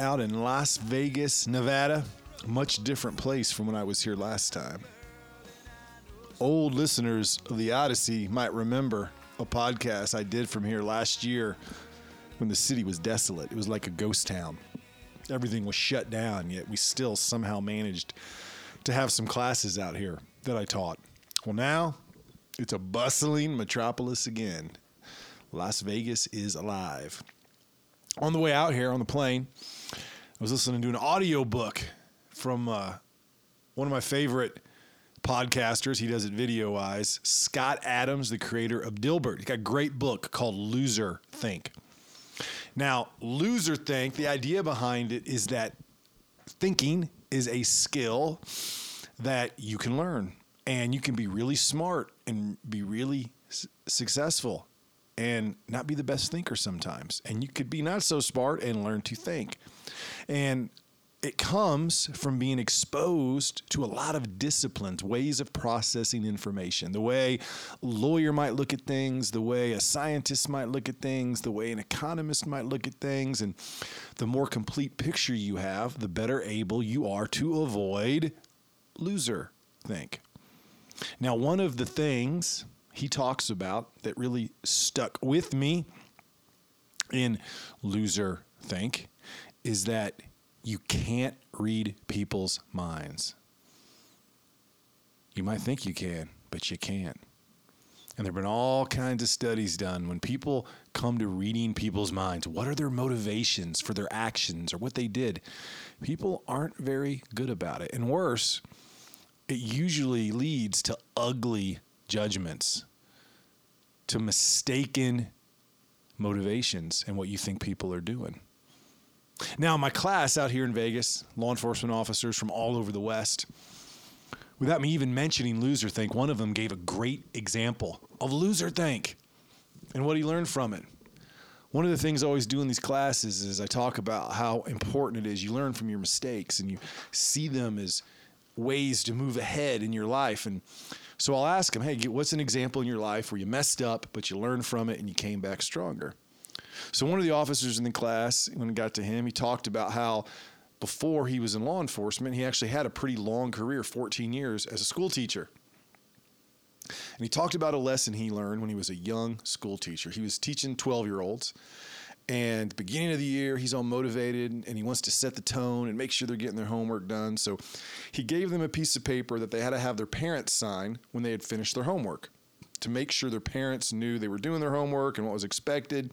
out in Las Vegas, Nevada. Much different place from when I was here last time. Old listeners of the Odyssey might remember a podcast I did from here last year when the city was desolate. It was like a ghost town. Everything was shut down, yet we still somehow managed to have some classes out here that I taught. Well, now it's a bustling metropolis again. Las Vegas is alive. On the way out here on the plane, I was listening to an audio book from uh, one of my favorite podcasters. He does it video wise. Scott Adams, the creator of Dilbert. He got a great book called Loser Think. Now, Loserthink, the idea behind it is that thinking is a skill that you can learn and you can be really smart and be really s- successful and not be the best thinker sometimes. And you could be not so smart and learn to think. And it comes from being exposed to a lot of disciplines, ways of processing information, the way a lawyer might look at things, the way a scientist might look at things, the way an economist might look at things. And the more complete picture you have, the better able you are to avoid loser think. Now, one of the things he talks about that really stuck with me in loser think is that you can't read people's minds. You might think you can, but you can't. And there have been all kinds of studies done when people come to reading people's minds. What are their motivations for their actions or what they did? People aren't very good about it. And worse, it usually leads to ugly judgments, to mistaken motivations and what you think people are doing. Now, my class out here in Vegas, law enforcement officers from all over the West, without me even mentioning loser think, one of them gave a great example of loser think and what he learned from it. One of the things I always do in these classes is I talk about how important it is you learn from your mistakes and you see them as ways to move ahead in your life. And so I'll ask him, hey, what's an example in your life where you messed up, but you learned from it and you came back stronger? So one of the officers in the class, when it got to him, he talked about how before he was in law enforcement, he actually had a pretty long career, 14 years as a school teacher. And he talked about a lesson he learned when he was a young school teacher. He was teaching 12 year olds. And beginning of the year, he's all motivated and he wants to set the tone and make sure they're getting their homework done. So he gave them a piece of paper that they had to have their parents sign when they had finished their homework to make sure their parents knew they were doing their homework and what was expected.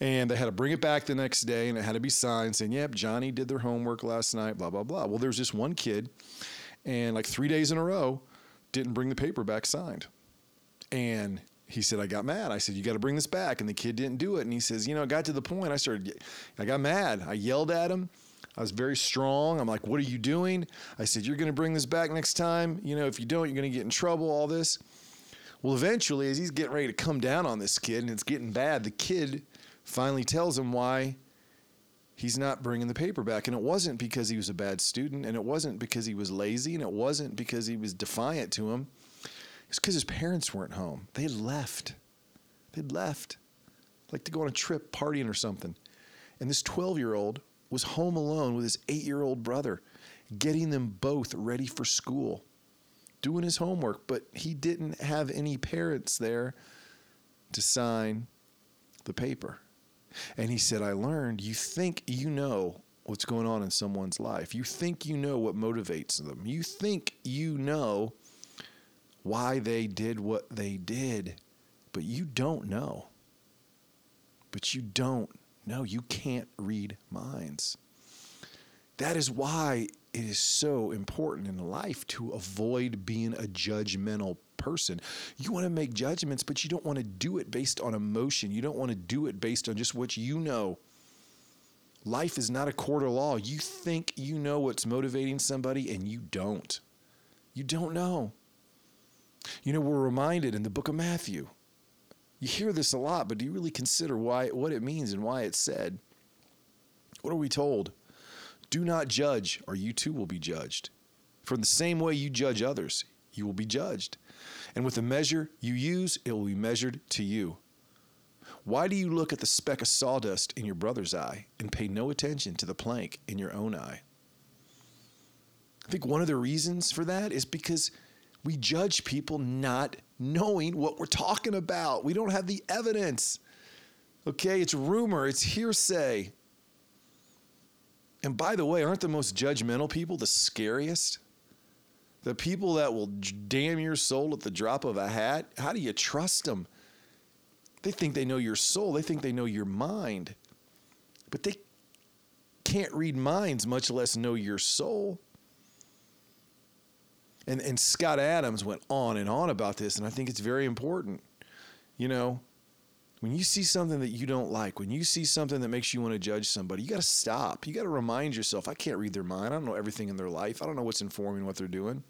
And they had to bring it back the next day and it had to be signed saying, yep, Johnny did their homework last night, blah, blah, blah. Well, there was just one kid and like three days in a row didn't bring the paper back signed. And he said, I got mad. I said, You got to bring this back. And the kid didn't do it. And he says, You know, it got to the point I started, I got mad. I yelled at him. I was very strong. I'm like, What are you doing? I said, You're going to bring this back next time. You know, if you don't, you're going to get in trouble, all this. Well, eventually, as he's getting ready to come down on this kid and it's getting bad, the kid finally tells him why he's not bringing the paper back. And it wasn't because he was a bad student, and it wasn't because he was lazy, and it wasn't because he was defiant to him. It's because his parents weren't home. They left. They'd left, like to go on a trip, partying or something. And this 12 year old was home alone with his eight year old brother, getting them both ready for school, doing his homework. But he didn't have any parents there to sign the paper. And he said, I learned you think you know what's going on in someone's life. You think you know what motivates them. You think you know why they did what they did, but you don't know. But you don't know. You can't read minds. That is why it is so important in life to avoid being a judgmental person. You want to make judgments, but you don't want to do it based on emotion. You don't want to do it based on just what you know. Life is not a court of law. You think you know what's motivating somebody, and you don't. You don't know. You know, we're reminded in the book of Matthew. You hear this a lot, but do you really consider why what it means and why it's said? What are we told? Do not judge, or you too will be judged. For in the same way you judge others, you will be judged. And with the measure you use, it will be measured to you. Why do you look at the speck of sawdust in your brother's eye and pay no attention to the plank in your own eye? I think one of the reasons for that is because we judge people not knowing what we're talking about. We don't have the evidence. Okay, it's rumor, it's hearsay. And by the way, aren't the most judgmental people the scariest? The people that will damn your soul at the drop of a hat, how do you trust them? They think they know your soul, they think they know your mind, but they can't read minds, much less know your soul. And, and Scott Adams went on and on about this, and I think it's very important. You know, when you see something that you don't like, when you see something that makes you want to judge somebody, you got to stop. You got to remind yourself, I can't read their mind. I don't know everything in their life. I don't know what's informing what they're doing.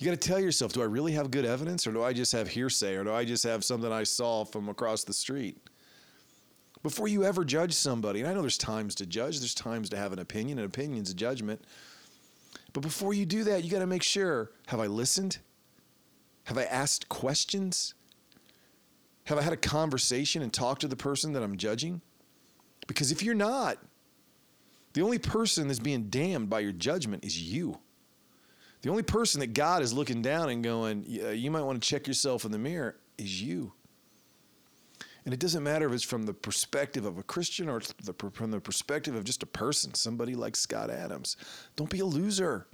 You got to tell yourself, do I really have good evidence or do I just have hearsay or do I just have something I saw from across the street? Before you ever judge somebody, and I know there's times to judge, there's times to have an opinion, and opinion's a judgment. But before you do that, you got to make sure have I listened? Have I asked questions? Have I had a conversation and talked to the person that I'm judging? Because if you're not, the only person that's being damned by your judgment is you. The only person that God is looking down and going, you might want to check yourself in the mirror, is you. And it doesn't matter if it's from the perspective of a Christian or from the perspective of just a person, somebody like Scott Adams. Don't be a loser.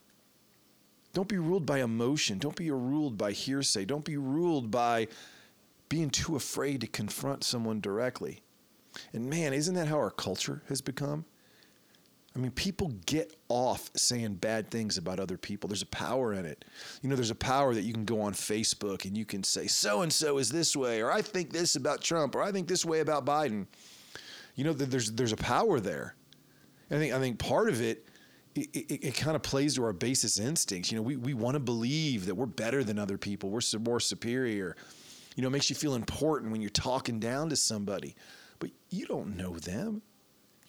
Don't be ruled by emotion. Don't be ruled by hearsay. Don't be ruled by being too afraid to confront someone directly. And man, isn't that how our culture has become? I mean, people get off saying bad things about other people. There's a power in it. You know, there's a power that you can go on Facebook and you can say, so and so is this way, or I think this about Trump, or I think this way about Biden. You know, there's there's a power there. I think I think part of it it, it, it, kind of plays to our basis instincts. You know, we, we want to believe that we're better than other people. We're more superior. You know, it makes you feel important when you're talking down to somebody, but you don't know them.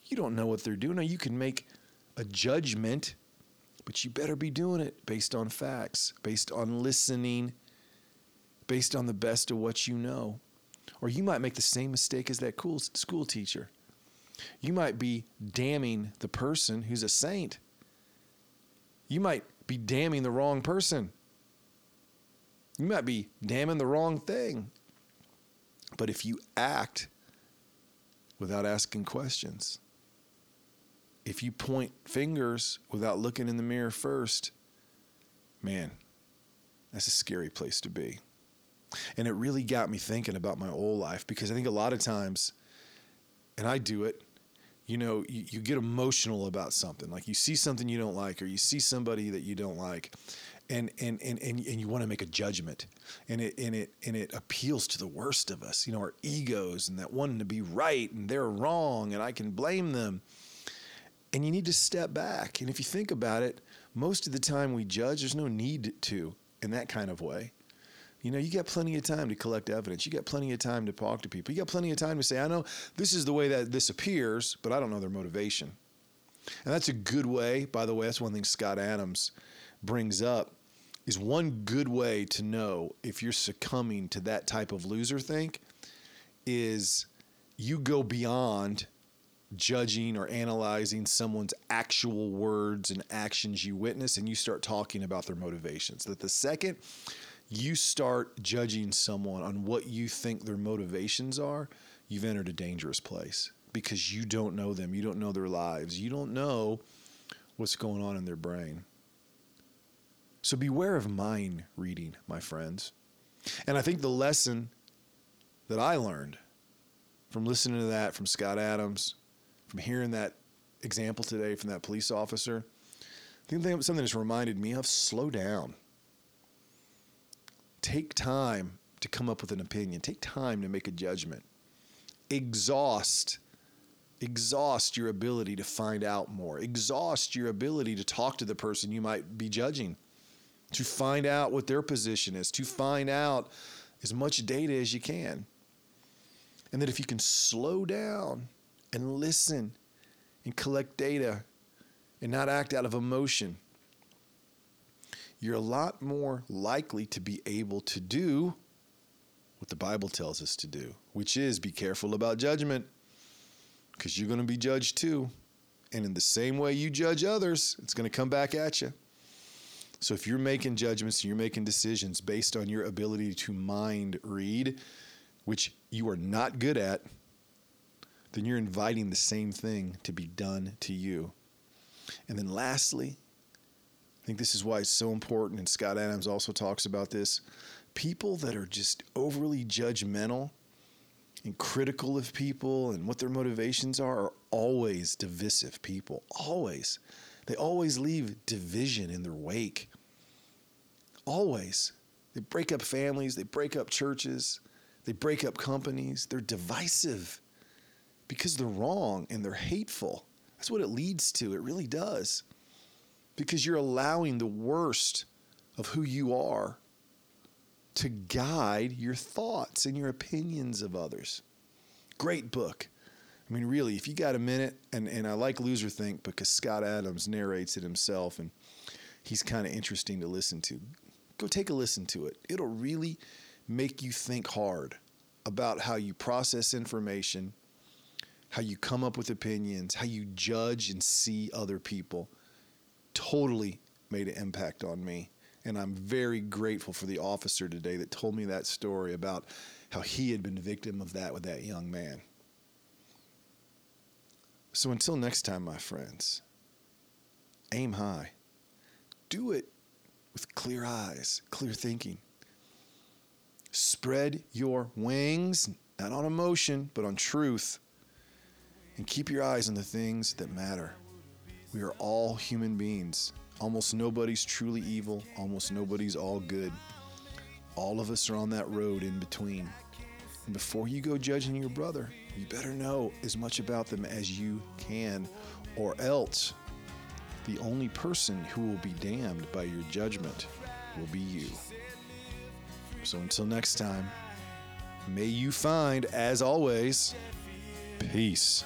You don't know what they're doing. Now, you can make a judgment, but you better be doing it based on facts, based on listening, based on the best of what you know. Or you might make the same mistake as that cool school teacher. You might be damning the person who's a saint. You might be damning the wrong person. You might be damning the wrong thing. But if you act without asking questions, if you point fingers without looking in the mirror first, man, that's a scary place to be. And it really got me thinking about my old life because I think a lot of times, and I do it, you know, you, you get emotional about something. Like you see something you don't like, or you see somebody that you don't like, and and and and, and you want to make a judgment and it and it and it appeals to the worst of us you know our egos and that wanting to be right and they're wrong and i can blame them and you need to step back and if you think about it most of the time we judge there's no need to in that kind of way you know, you got plenty of time to collect evidence. You got plenty of time to talk to people. You got plenty of time to say, I know this is the way that this appears, but I don't know their motivation. And that's a good way, by the way, that's one thing Scott Adams brings up is one good way to know if you're succumbing to that type of loser think is you go beyond judging or analyzing someone's actual words and actions you witness and you start talking about their motivations. That the second you start judging someone on what you think their motivations are you've entered a dangerous place because you don't know them. You don't know their lives. You don't know what's going on in their brain. So beware of mind reading, my friends. And I think the lesson that I learned from listening to that from Scott Adams, from hearing that example today from that police officer, I think something that's reminded me of slow down. Take time to come up with an opinion, take time to make a judgment. Exhaust exhaust your ability to find out more, exhaust your ability to talk to the person you might be judging, to find out what their position is, to find out as much data as you can. And that if you can slow down and listen and collect data and not act out of emotion, you're a lot more likely to be able to do what the Bible tells us to do, which is be careful about judgment because you're going to be judged too. And in the same way you judge others, it's going to come back at you. So if you're making judgments and you're making decisions based on your ability to mind read, which you are not good at, then you're inviting the same thing to be done to you. And then lastly, I think this is why it's so important, and Scott Adams also talks about this. People that are just overly judgmental and critical of people and what their motivations are are always divisive people. Always. They always leave division in their wake. Always. They break up families, they break up churches, they break up companies. They're divisive because they're wrong and they're hateful. That's what it leads to. It really does. Because you're allowing the worst of who you are to guide your thoughts and your opinions of others. Great book. I mean, really, if you got a minute, and, and I like Loserthink because Scott Adams narrates it himself and he's kind of interesting to listen to. Go take a listen to it. It'll really make you think hard about how you process information, how you come up with opinions, how you judge and see other people. Totally made an impact on me. And I'm very grateful for the officer today that told me that story about how he had been victim of that with that young man. So until next time, my friends, aim high. Do it with clear eyes, clear thinking. Spread your wings, not on emotion, but on truth. And keep your eyes on the things that matter. We are all human beings. Almost nobody's truly evil, almost nobody's all good. All of us are on that road in between. And before you go judging your brother, you better know as much about them as you can, or else the only person who will be damned by your judgment will be you. So until next time, may you find, as always, peace.